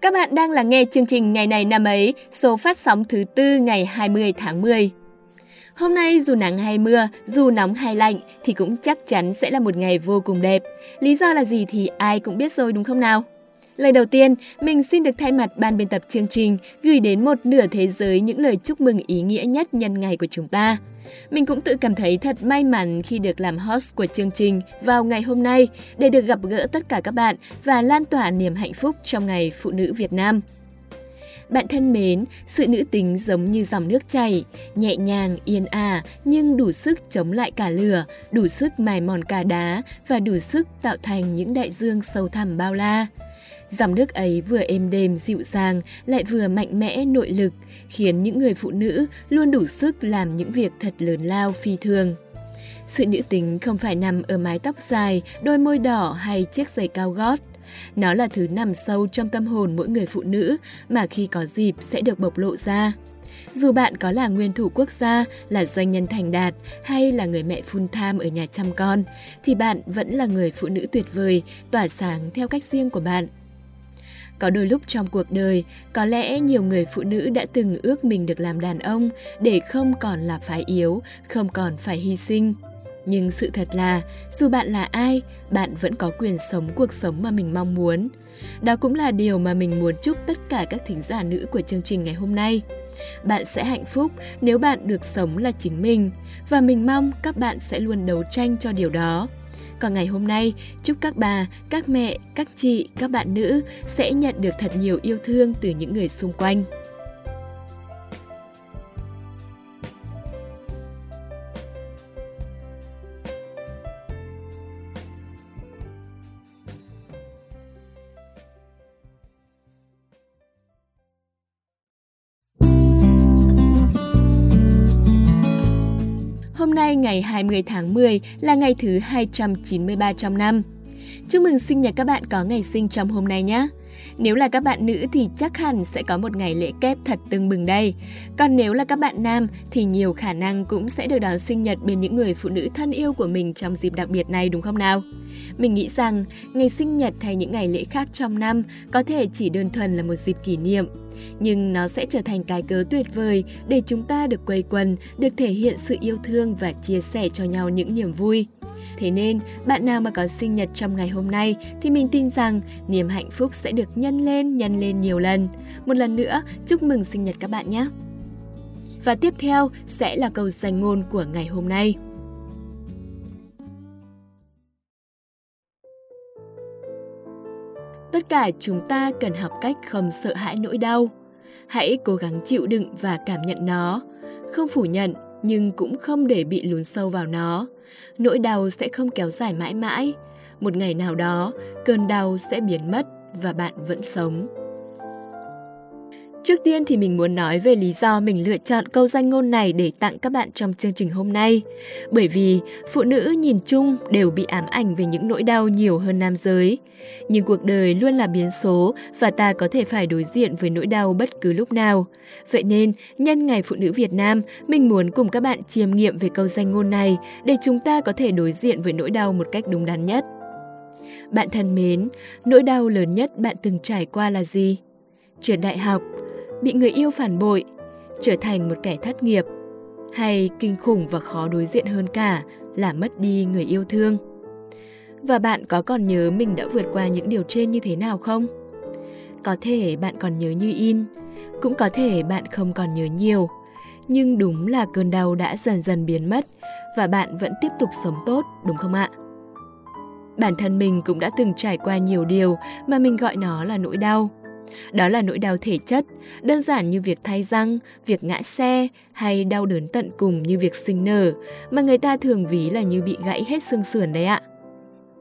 Các bạn đang lắng nghe chương trình Ngày này năm ấy, số phát sóng thứ tư ngày 20 tháng 10. Hôm nay dù nắng hay mưa, dù nóng hay lạnh thì cũng chắc chắn sẽ là một ngày vô cùng đẹp. Lý do là gì thì ai cũng biết rồi đúng không nào? Lời đầu tiên, mình xin được thay mặt ban biên tập chương trình gửi đến một nửa thế giới những lời chúc mừng ý nghĩa nhất nhân ngày của chúng ta. Mình cũng tự cảm thấy thật may mắn khi được làm host của chương trình vào ngày hôm nay để được gặp gỡ tất cả các bạn và lan tỏa niềm hạnh phúc trong ngày Phụ nữ Việt Nam. Bạn thân mến, sự nữ tính giống như dòng nước chảy, nhẹ nhàng, yên ả nhưng đủ sức chống lại cả lửa, đủ sức mài mòn cả đá và đủ sức tạo thành những đại dương sâu thẳm bao la. Dòng nước ấy vừa êm đềm dịu dàng lại vừa mạnh mẽ nội lực, khiến những người phụ nữ luôn đủ sức làm những việc thật lớn lao phi thường. Sự nữ tính không phải nằm ở mái tóc dài, đôi môi đỏ hay chiếc giày cao gót. Nó là thứ nằm sâu trong tâm hồn mỗi người phụ nữ mà khi có dịp sẽ được bộc lộ ra. Dù bạn có là nguyên thủ quốc gia, là doanh nhân thành đạt hay là người mẹ full time ở nhà chăm con, thì bạn vẫn là người phụ nữ tuyệt vời, tỏa sáng theo cách riêng của bạn. Có đôi lúc trong cuộc đời, có lẽ nhiều người phụ nữ đã từng ước mình được làm đàn ông để không còn là phái yếu, không còn phải hy sinh. Nhưng sự thật là, dù bạn là ai, bạn vẫn có quyền sống cuộc sống mà mình mong muốn. Đó cũng là điều mà mình muốn chúc tất cả các thính giả nữ của chương trình ngày hôm nay. Bạn sẽ hạnh phúc nếu bạn được sống là chính mình và mình mong các bạn sẽ luôn đấu tranh cho điều đó. Còn ngày hôm nay, chúc các bà, các mẹ, các chị, các bạn nữ sẽ nhận được thật nhiều yêu thương từ những người xung quanh. Nay ngày 20 tháng 10 là ngày thứ 293 trong năm. Chúc mừng sinh nhật các bạn có ngày sinh trong hôm nay nhé! Nếu là các bạn nữ thì chắc hẳn sẽ có một ngày lễ kép thật tưng bừng đây. Còn nếu là các bạn nam thì nhiều khả năng cũng sẽ được đón sinh nhật bên những người phụ nữ thân yêu của mình trong dịp đặc biệt này đúng không nào? Mình nghĩ rằng ngày sinh nhật hay những ngày lễ khác trong năm có thể chỉ đơn thuần là một dịp kỷ niệm. Nhưng nó sẽ trở thành cái cớ tuyệt vời để chúng ta được quây quần, được thể hiện sự yêu thương và chia sẻ cho nhau những niềm vui. Thế nên, bạn nào mà có sinh nhật trong ngày hôm nay thì mình tin rằng niềm hạnh phúc sẽ được nhân lên, nhân lên nhiều lần. Một lần nữa, chúc mừng sinh nhật các bạn nhé! Và tiếp theo sẽ là câu danh ngôn của ngày hôm nay. Tất cả chúng ta cần học cách không sợ hãi nỗi đau. Hãy cố gắng chịu đựng và cảm nhận nó, không phủ nhận nhưng cũng không để bị lún sâu vào nó. Nỗi đau sẽ không kéo dài mãi mãi. Một ngày nào đó, cơn đau sẽ biến mất và bạn vẫn sống. Trước tiên thì mình muốn nói về lý do mình lựa chọn câu danh ngôn này để tặng các bạn trong chương trình hôm nay. Bởi vì phụ nữ nhìn chung đều bị ám ảnh về những nỗi đau nhiều hơn nam giới. Nhưng cuộc đời luôn là biến số và ta có thể phải đối diện với nỗi đau bất cứ lúc nào. Vậy nên, nhân ngày Phụ nữ Việt Nam, mình muốn cùng các bạn chiêm nghiệm về câu danh ngôn này để chúng ta có thể đối diện với nỗi đau một cách đúng đắn nhất. Bạn thân mến, nỗi đau lớn nhất bạn từng trải qua là gì? Trượt đại học, bị người yêu phản bội, trở thành một kẻ thất nghiệp, hay kinh khủng và khó đối diện hơn cả là mất đi người yêu thương. Và bạn có còn nhớ mình đã vượt qua những điều trên như thế nào không? Có thể bạn còn nhớ như in, cũng có thể bạn không còn nhớ nhiều, nhưng đúng là cơn đau đã dần dần biến mất và bạn vẫn tiếp tục sống tốt, đúng không ạ? Bản thân mình cũng đã từng trải qua nhiều điều mà mình gọi nó là nỗi đau. Đó là nỗi đau thể chất, đơn giản như việc thay răng, việc ngã xe hay đau đớn tận cùng như việc sinh nở, mà người ta thường ví là như bị gãy hết xương sườn đấy ạ.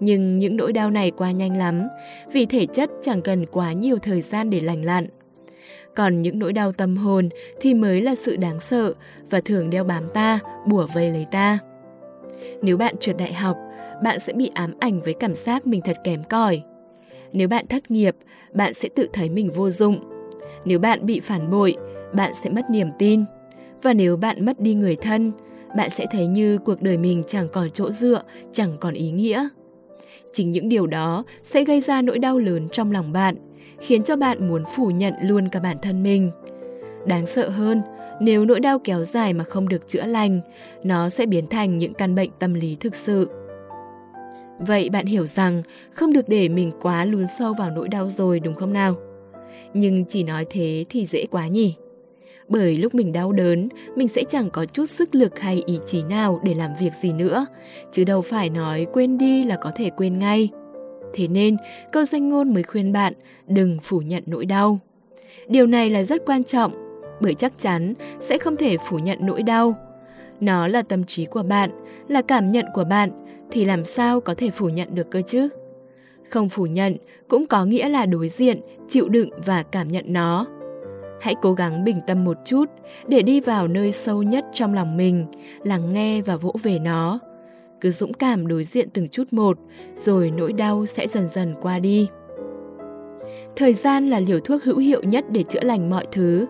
Nhưng những nỗi đau này qua nhanh lắm, vì thể chất chẳng cần quá nhiều thời gian để lành lặn. Còn những nỗi đau tâm hồn thì mới là sự đáng sợ và thường đeo bám ta, bủa vây lấy ta. Nếu bạn trượt đại học, bạn sẽ bị ám ảnh với cảm giác mình thật kém cỏi. Nếu bạn thất nghiệp, bạn sẽ tự thấy mình vô dụng. Nếu bạn bị phản bội, bạn sẽ mất niềm tin. Và nếu bạn mất đi người thân, bạn sẽ thấy như cuộc đời mình chẳng còn chỗ dựa, chẳng còn ý nghĩa. Chính những điều đó sẽ gây ra nỗi đau lớn trong lòng bạn, khiến cho bạn muốn phủ nhận luôn cả bản thân mình. Đáng sợ hơn, nếu nỗi đau kéo dài mà không được chữa lành, nó sẽ biến thành những căn bệnh tâm lý thực sự. Vậy bạn hiểu rằng không được để mình quá lún sâu vào nỗi đau rồi đúng không nào? Nhưng chỉ nói thế thì dễ quá nhỉ? Bởi lúc mình đau đớn, mình sẽ chẳng có chút sức lực hay ý chí nào để làm việc gì nữa, chứ đâu phải nói quên đi là có thể quên ngay. Thế nên, câu danh ngôn mới khuyên bạn đừng phủ nhận nỗi đau. Điều này là rất quan trọng, bởi chắc chắn sẽ không thể phủ nhận nỗi đau. Nó là tâm trí của bạn, là cảm nhận của bạn, thì làm sao có thể phủ nhận được cơ chứ? Không phủ nhận cũng có nghĩa là đối diện, chịu đựng và cảm nhận nó. Hãy cố gắng bình tâm một chút để đi vào nơi sâu nhất trong lòng mình, lắng nghe và vỗ về nó. Cứ dũng cảm đối diện từng chút một, rồi nỗi đau sẽ dần dần qua đi. Thời gian là liều thuốc hữu hiệu nhất để chữa lành mọi thứ,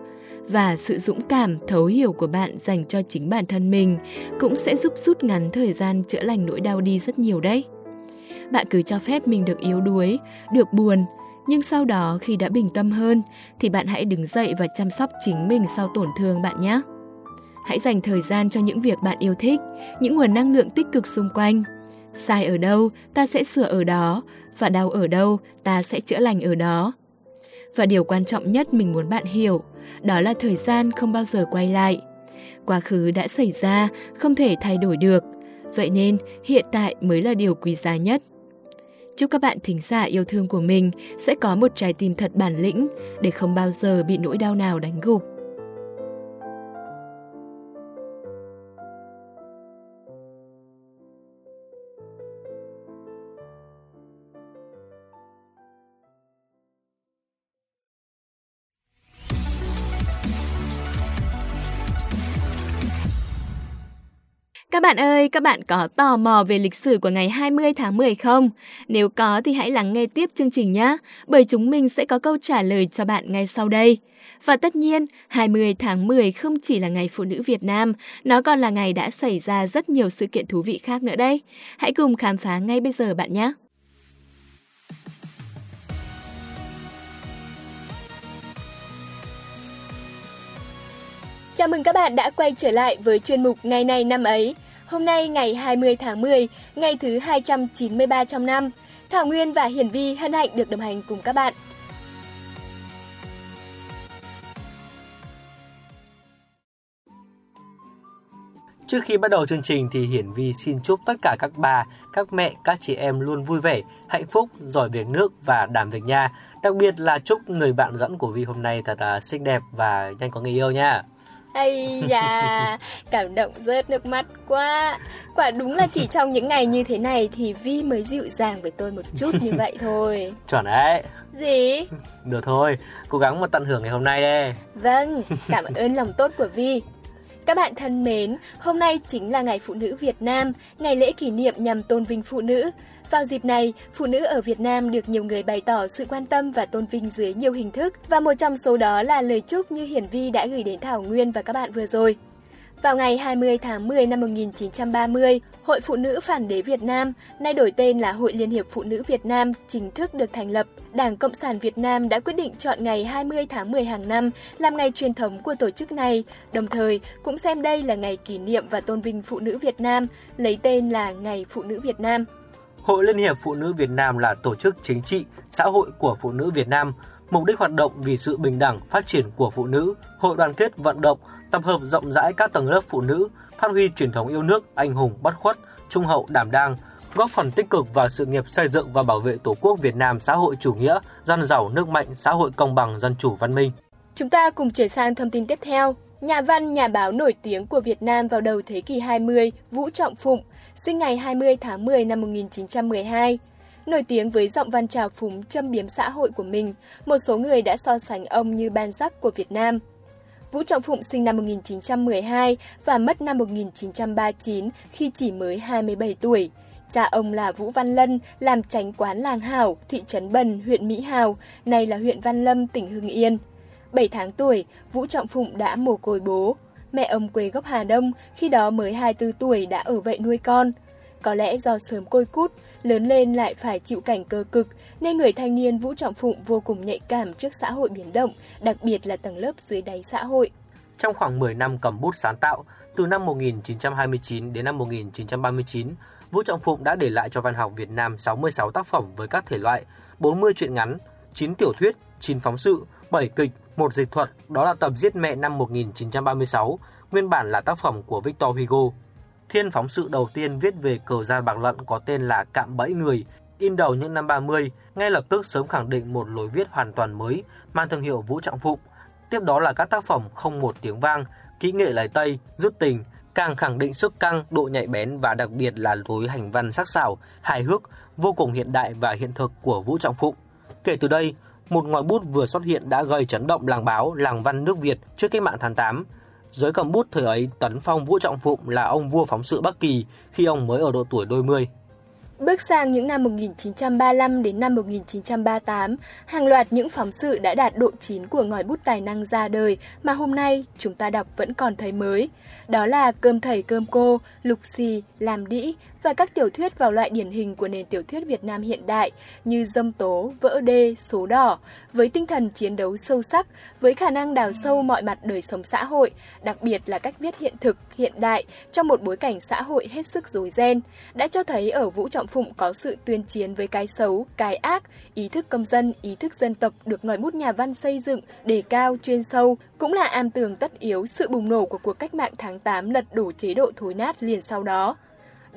và sự dũng cảm, thấu hiểu của bạn dành cho chính bản thân mình cũng sẽ giúp rút ngắn thời gian chữa lành nỗi đau đi rất nhiều đấy. Bạn cứ cho phép mình được yếu đuối, được buồn, nhưng sau đó khi đã bình tâm hơn thì bạn hãy đứng dậy và chăm sóc chính mình sau tổn thương bạn nhé. Hãy dành thời gian cho những việc bạn yêu thích, những nguồn năng lượng tích cực xung quanh. Sai ở đâu, ta sẽ sửa ở đó, và đau ở đâu, ta sẽ chữa lành ở đó. Và điều quan trọng nhất mình muốn bạn hiểu, đó là thời gian không bao giờ quay lại. Quá khứ đã xảy ra, không thể thay đổi được. Vậy nên hiện tại mới là điều quý giá nhất. Chúc các bạn thính giả yêu thương của mình sẽ có một trái tim thật bản lĩnh để không bao giờ bị nỗi đau nào đánh gục. Các bạn ơi, các bạn có tò mò về lịch sử của ngày 20 tháng 10 không? Nếu có thì hãy lắng nghe tiếp chương trình nhé, bởi chúng mình sẽ có câu trả lời cho bạn ngay sau đây. Và tất nhiên, 20 tháng 10 không chỉ là ngày phụ nữ Việt Nam, nó còn là ngày đã xảy ra rất nhiều sự kiện thú vị khác nữa đây. Hãy cùng khám phá ngay bây giờ bạn nhé! Chào mừng các bạn đã quay trở lại với chuyên mục Ngày này năm ấy. Hôm nay ngày 20 tháng 10, ngày thứ 293 trong năm, Thảo Nguyên và Hiển Vi hân hạnh được đồng hành cùng các bạn. Trước khi bắt đầu chương trình thì Hiển Vi xin chúc tất cả các bà, các mẹ, các chị em luôn vui vẻ, hạnh phúc, giỏi việc nước và đảm việc nhà. Đặc biệt là chúc người bạn dẫn của Vi hôm nay thật là xinh đẹp và nhanh có người yêu nha. Ây da, cảm động rớt nước mắt quá. Quả đúng là chỉ trong những ngày như thế này thì Vi mới dịu dàng với tôi một chút như vậy thôi. Chuẩn đấy. Gì? Được thôi, cố gắng mà tận hưởng ngày hôm nay đây. Vâng, cảm ơn lòng tốt của Vi. Các bạn thân mến, hôm nay chính là Ngày Phụ nữ Việt Nam, ngày lễ kỷ niệm nhằm tôn vinh phụ nữ. Vào dịp này, phụ nữ ở Việt Nam được nhiều người bày tỏ sự quan tâm và tôn vinh dưới nhiều hình thức, và một trong số đó là lời chúc như Hiển Vi đã gửi đến Thảo Nguyên và các bạn vừa rồi. Vào ngày 20 tháng 10 năm 1930, Hội Phụ nữ Phản đế Việt Nam, nay đổi tên là Hội Liên hiệp Phụ nữ Việt Nam, chính thức được thành lập. Đảng Cộng sản Việt Nam đã quyết định chọn ngày 20 tháng 10 hàng năm làm ngày truyền thống của tổ chức này, đồng thời cũng xem đây là ngày kỷ niệm và tôn vinh phụ nữ Việt Nam, lấy tên là Ngày Phụ nữ Việt Nam. Hội Liên hiệp Phụ nữ Việt Nam là tổ chức chính trị, xã hội của phụ nữ Việt Nam, mục đích hoạt động vì sự bình đẳng, phát triển của phụ nữ, hội đoàn kết vận động, tập hợp rộng rãi các tầng lớp phụ nữ, phát huy truyền thống yêu nước, anh hùng, bất khuất, trung hậu, đảm đang, góp phần tích cực vào sự nghiệp xây dựng và bảo vệ Tổ quốc Việt Nam xã hội chủ nghĩa, dân giàu, nước mạnh, xã hội công bằng, dân chủ, văn minh. Chúng ta cùng chuyển sang thông tin tiếp theo. Nhà văn, nhà báo nổi tiếng của Việt Nam vào đầu thế kỷ 20, Vũ Trọng Phụng, sinh ngày 20 tháng 10 năm 1912. Nổi tiếng với giọng văn trào phúng châm biếm xã hội của mình, một số người đã so sánh ông như ban giác của Việt Nam. Vũ Trọng Phụng sinh năm 1912 và mất năm 1939 khi chỉ mới 27 tuổi. Cha ông là Vũ Văn Lân, làm tránh quán làng Hảo, thị trấn Bần, huyện Mỹ Hào, nay là huyện Văn Lâm, tỉnh Hưng Yên. 7 tháng tuổi, Vũ Trọng Phụng đã mồ côi bố mẹ ông quê gốc Hà Đông, khi đó mới 24 tuổi đã ở vậy nuôi con. Có lẽ do sớm côi cút, lớn lên lại phải chịu cảnh cơ cực, nên người thanh niên Vũ Trọng Phụng vô cùng nhạy cảm trước xã hội biến động, đặc biệt là tầng lớp dưới đáy xã hội. Trong khoảng 10 năm cầm bút sáng tạo, từ năm 1929 đến năm 1939, Vũ Trọng Phụng đã để lại cho văn học Việt Nam 66 tác phẩm với các thể loại 40 truyện ngắn, 9 tiểu thuyết, 9 phóng sự, 7 kịch, một dịch thuật, đó là tập Giết mẹ năm 1936, nguyên bản là tác phẩm của Victor Hugo. Thiên phóng sự đầu tiên viết về cờ gian bạc lận có tên là Cạm bẫy người, in đầu những năm 30, ngay lập tức sớm khẳng định một lối viết hoàn toàn mới, mang thương hiệu Vũ Trọng Phụng. Tiếp đó là các tác phẩm không một tiếng vang, kỹ nghệ lái Tây, rút tình, càng khẳng định sức căng, độ nhạy bén và đặc biệt là lối hành văn sắc sảo, hài hước, vô cùng hiện đại và hiện thực của Vũ Trọng Phụng. Kể từ đây, một ngòi bút vừa xuất hiện đã gây chấn động làng báo, làng văn nước Việt trước cách mạng tháng 8. Giới cầm bút thời ấy tấn phong Vũ Trọng Phụng là ông vua phóng sự Bắc Kỳ khi ông mới ở độ tuổi đôi mươi. Bước sang những năm 1935 đến năm 1938, hàng loạt những phóng sự đã đạt độ chín của ngòi bút tài năng ra đời mà hôm nay chúng ta đọc vẫn còn thấy mới. Đó là Cơm thầy cơm cô, Lục xì, Làm đĩ và các tiểu thuyết vào loại điển hình của nền tiểu thuyết Việt Nam hiện đại như Dâm tố, Vỡ đê, Số đỏ, với tinh thần chiến đấu sâu sắc, với khả năng đào sâu mọi mặt đời sống xã hội, đặc biệt là cách viết hiện thực, hiện đại trong một bối cảnh xã hội hết sức rối ren, đã cho thấy ở Vũ Trọng Phụng có sự tuyên chiến với cái xấu, cái ác, ý thức công dân, ý thức dân tộc được ngòi bút nhà văn xây dựng, đề cao, chuyên sâu, cũng là am tường tất yếu sự bùng nổ của cuộc cách mạng tháng 8 lật đổ chế độ thối nát liền sau đó.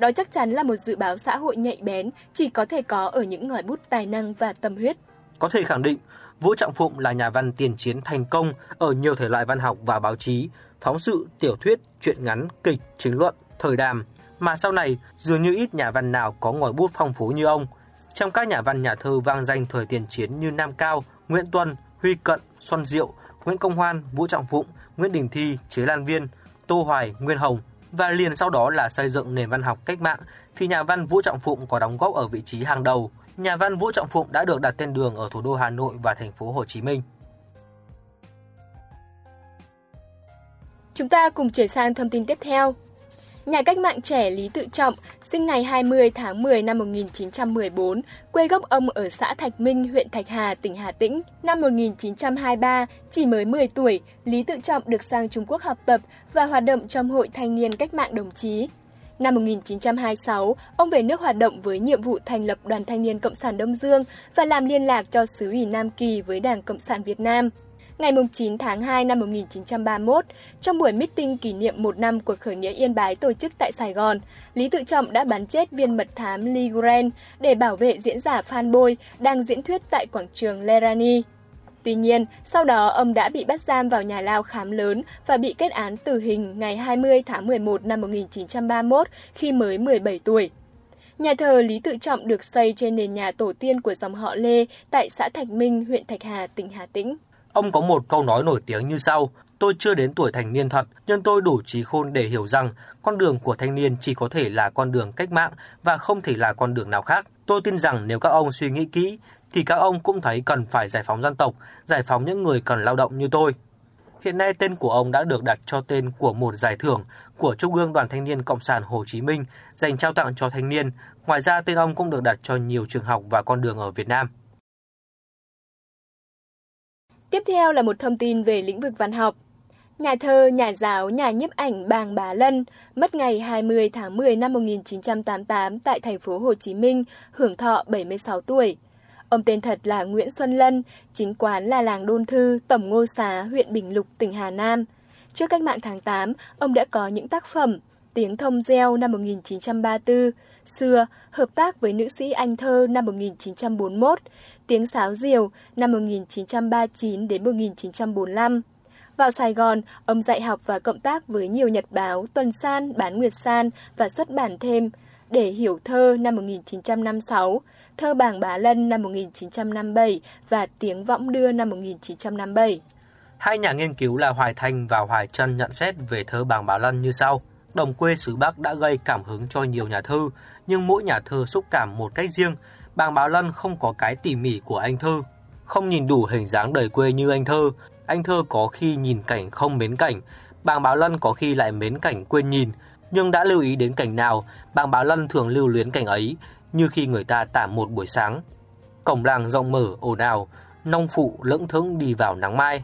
Đó chắc chắn là một dự báo xã hội nhạy bén, chỉ có thể có ở những ngòi bút tài năng và tâm huyết. Có thể khẳng định, Vũ Trọng Phụng là nhà văn tiền chiến thành công ở nhiều thể loại văn học và báo chí, phóng sự, tiểu thuyết, truyện ngắn, kịch, chính luận, thời đàm, mà sau này dường như ít nhà văn nào có ngòi bút phong phú như ông. Trong các nhà văn nhà thơ vang danh thời tiền chiến như Nam Cao, Nguyễn Tuân, Huy Cận, Xuân Diệu, Nguyễn Công Hoan, Vũ Trọng Phụng, Nguyễn Đình Thi, Chế Lan Viên, Tô Hoài, Nguyên Hồng và liền sau đó là xây dựng nền văn học cách mạng, thì nhà văn Vũ Trọng Phụng có đóng góp ở vị trí hàng đầu. Nhà văn Vũ Trọng Phụng đã được đặt tên đường ở thủ đô Hà Nội và thành phố Hồ Chí Minh. Chúng ta cùng chuyển sang thông tin tiếp theo. Nhà cách mạng trẻ Lý Tự Trọng, sinh ngày 20 tháng 10 năm 1914, quê gốc ông ở xã Thạch Minh, huyện Thạch Hà, tỉnh Hà Tĩnh. Năm 1923, chỉ mới 10 tuổi, Lý Tự Trọng được sang Trung Quốc học tập và hoạt động trong Hội Thanh niên Cách mạng Đồng chí. Năm 1926, ông về nước hoạt động với nhiệm vụ thành lập Đoàn Thanh niên Cộng sản Đông Dương và làm liên lạc cho xứ ủy Nam Kỳ với Đảng Cộng sản Việt Nam ngày 9 tháng 2 năm 1931, trong buổi meeting kỷ niệm một năm cuộc khởi nghĩa Yên Bái tổ chức tại Sài Gòn, Lý Tự Trọng đã bắn chết viên mật thám Lee Grant để bảo vệ diễn giả Phan Bôi đang diễn thuyết tại quảng trường Lerani. Tuy nhiên, sau đó ông đã bị bắt giam vào nhà lao khám lớn và bị kết án tử hình ngày 20 tháng 11 năm 1931 khi mới 17 tuổi. Nhà thờ Lý Tự Trọng được xây trên nền nhà tổ tiên của dòng họ Lê tại xã Thạch Minh, huyện Thạch Hà, tỉnh Hà Tĩnh. Ông có một câu nói nổi tiếng như sau, tôi chưa đến tuổi thành niên thật, nhưng tôi đủ trí khôn để hiểu rằng con đường của thanh niên chỉ có thể là con đường cách mạng và không thể là con đường nào khác. Tôi tin rằng nếu các ông suy nghĩ kỹ, thì các ông cũng thấy cần phải giải phóng dân tộc, giải phóng những người cần lao động như tôi. Hiện nay tên của ông đã được đặt cho tên của một giải thưởng của Trung ương Đoàn Thanh niên Cộng sản Hồ Chí Minh dành trao tặng cho thanh niên. Ngoài ra tên ông cũng được đặt cho nhiều trường học và con đường ở Việt Nam. Tiếp theo là một thông tin về lĩnh vực văn học. Nhà thơ, nhà giáo, nhà nhiếp ảnh Bàng Bá Lân mất ngày 20 tháng 10 năm 1988 tại thành phố Hồ Chí Minh, hưởng thọ 76 tuổi. Ông tên thật là Nguyễn Xuân Lân, chính quán là làng Đôn Thư, Tổng Ngô Xá, huyện Bình Lục, tỉnh Hà Nam. Trước cách mạng tháng 8, ông đã có những tác phẩm Tiếng thông gieo năm 1934, Xưa, hợp tác với nữ sĩ Anh Thơ năm 1941, Tiếng sáo diều năm 1939 đến 1945. Vào Sài Gòn, ông dạy học và cộng tác với nhiều nhật báo Tuần San, Bán Nguyệt San và xuất bản thêm Để hiểu thơ năm 1956, Thơ bảng Bá Lân năm 1957 và Tiếng võng đưa năm 1957. Hai nhà nghiên cứu là Hoài Thanh và Hoài Trân nhận xét về thơ bảng Bá Lân như sau. Đồng quê xứ Bắc đã gây cảm hứng cho nhiều nhà thơ, nhưng mỗi nhà thơ xúc cảm một cách riêng, Bàng Báo Lân không có cái tỉ mỉ của anh thơ, không nhìn đủ hình dáng đời quê như anh thơ. Anh thơ có khi nhìn cảnh không mến cảnh, Bàng Báo Lân có khi lại mến cảnh quên nhìn, nhưng đã lưu ý đến cảnh nào, bàng Báo Lân thường lưu luyến cảnh ấy, như khi người ta tả một buổi sáng. Cổng làng rộng mở, ồn ào, nông phụ lững thững đi vào nắng mai.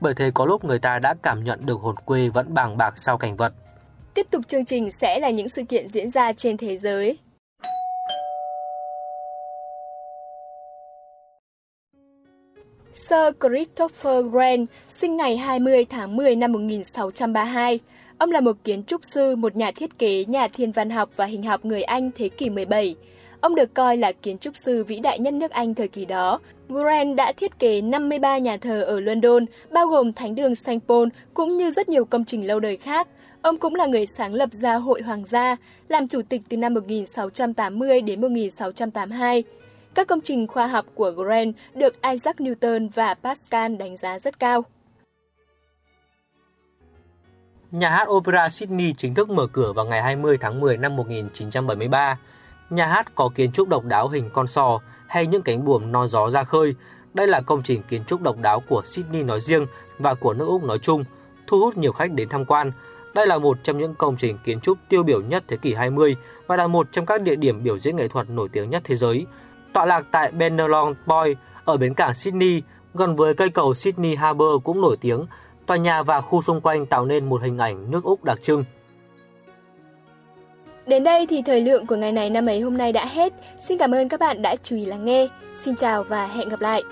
Bởi thế có lúc người ta đã cảm nhận được hồn quê vẫn bàng bạc sau cảnh vật. Tiếp tục chương trình sẽ là những sự kiện diễn ra trên thế giới. Sir Christopher Wren sinh ngày 20 tháng 10 năm 1632. Ông là một kiến trúc sư, một nhà thiết kế, nhà thiên văn học và hình học người Anh thế kỷ 17. Ông được coi là kiến trúc sư vĩ đại nhất nước Anh thời kỳ đó. Wren đã thiết kế 53 nhà thờ ở London, bao gồm Thánh đường St. Paul cũng như rất nhiều công trình lâu đời khác. Ông cũng là người sáng lập ra Hội Hoàng gia, làm chủ tịch từ năm 1680 đến 1682. Các công trình khoa học của Grant được Isaac Newton và Pascal đánh giá rất cao. Nhà hát Opera Sydney chính thức mở cửa vào ngày 20 tháng 10 năm 1973. Nhà hát có kiến trúc độc đáo hình con sò hay những cánh buồm no gió ra khơi. Đây là công trình kiến trúc độc đáo của Sydney nói riêng và của nước Úc nói chung, thu hút nhiều khách đến tham quan. Đây là một trong những công trình kiến trúc tiêu biểu nhất thế kỷ 20 và là một trong các địa điểm biểu diễn nghệ thuật nổi tiếng nhất thế giới tọa lạc tại Benelong Point ở bến cảng Sydney, gần với cây cầu Sydney Harbour cũng nổi tiếng. Tòa nhà và khu xung quanh tạo nên một hình ảnh nước Úc đặc trưng. Đến đây thì thời lượng của ngày này năm ấy hôm nay đã hết. Xin cảm ơn các bạn đã chú ý lắng nghe. Xin chào và hẹn gặp lại.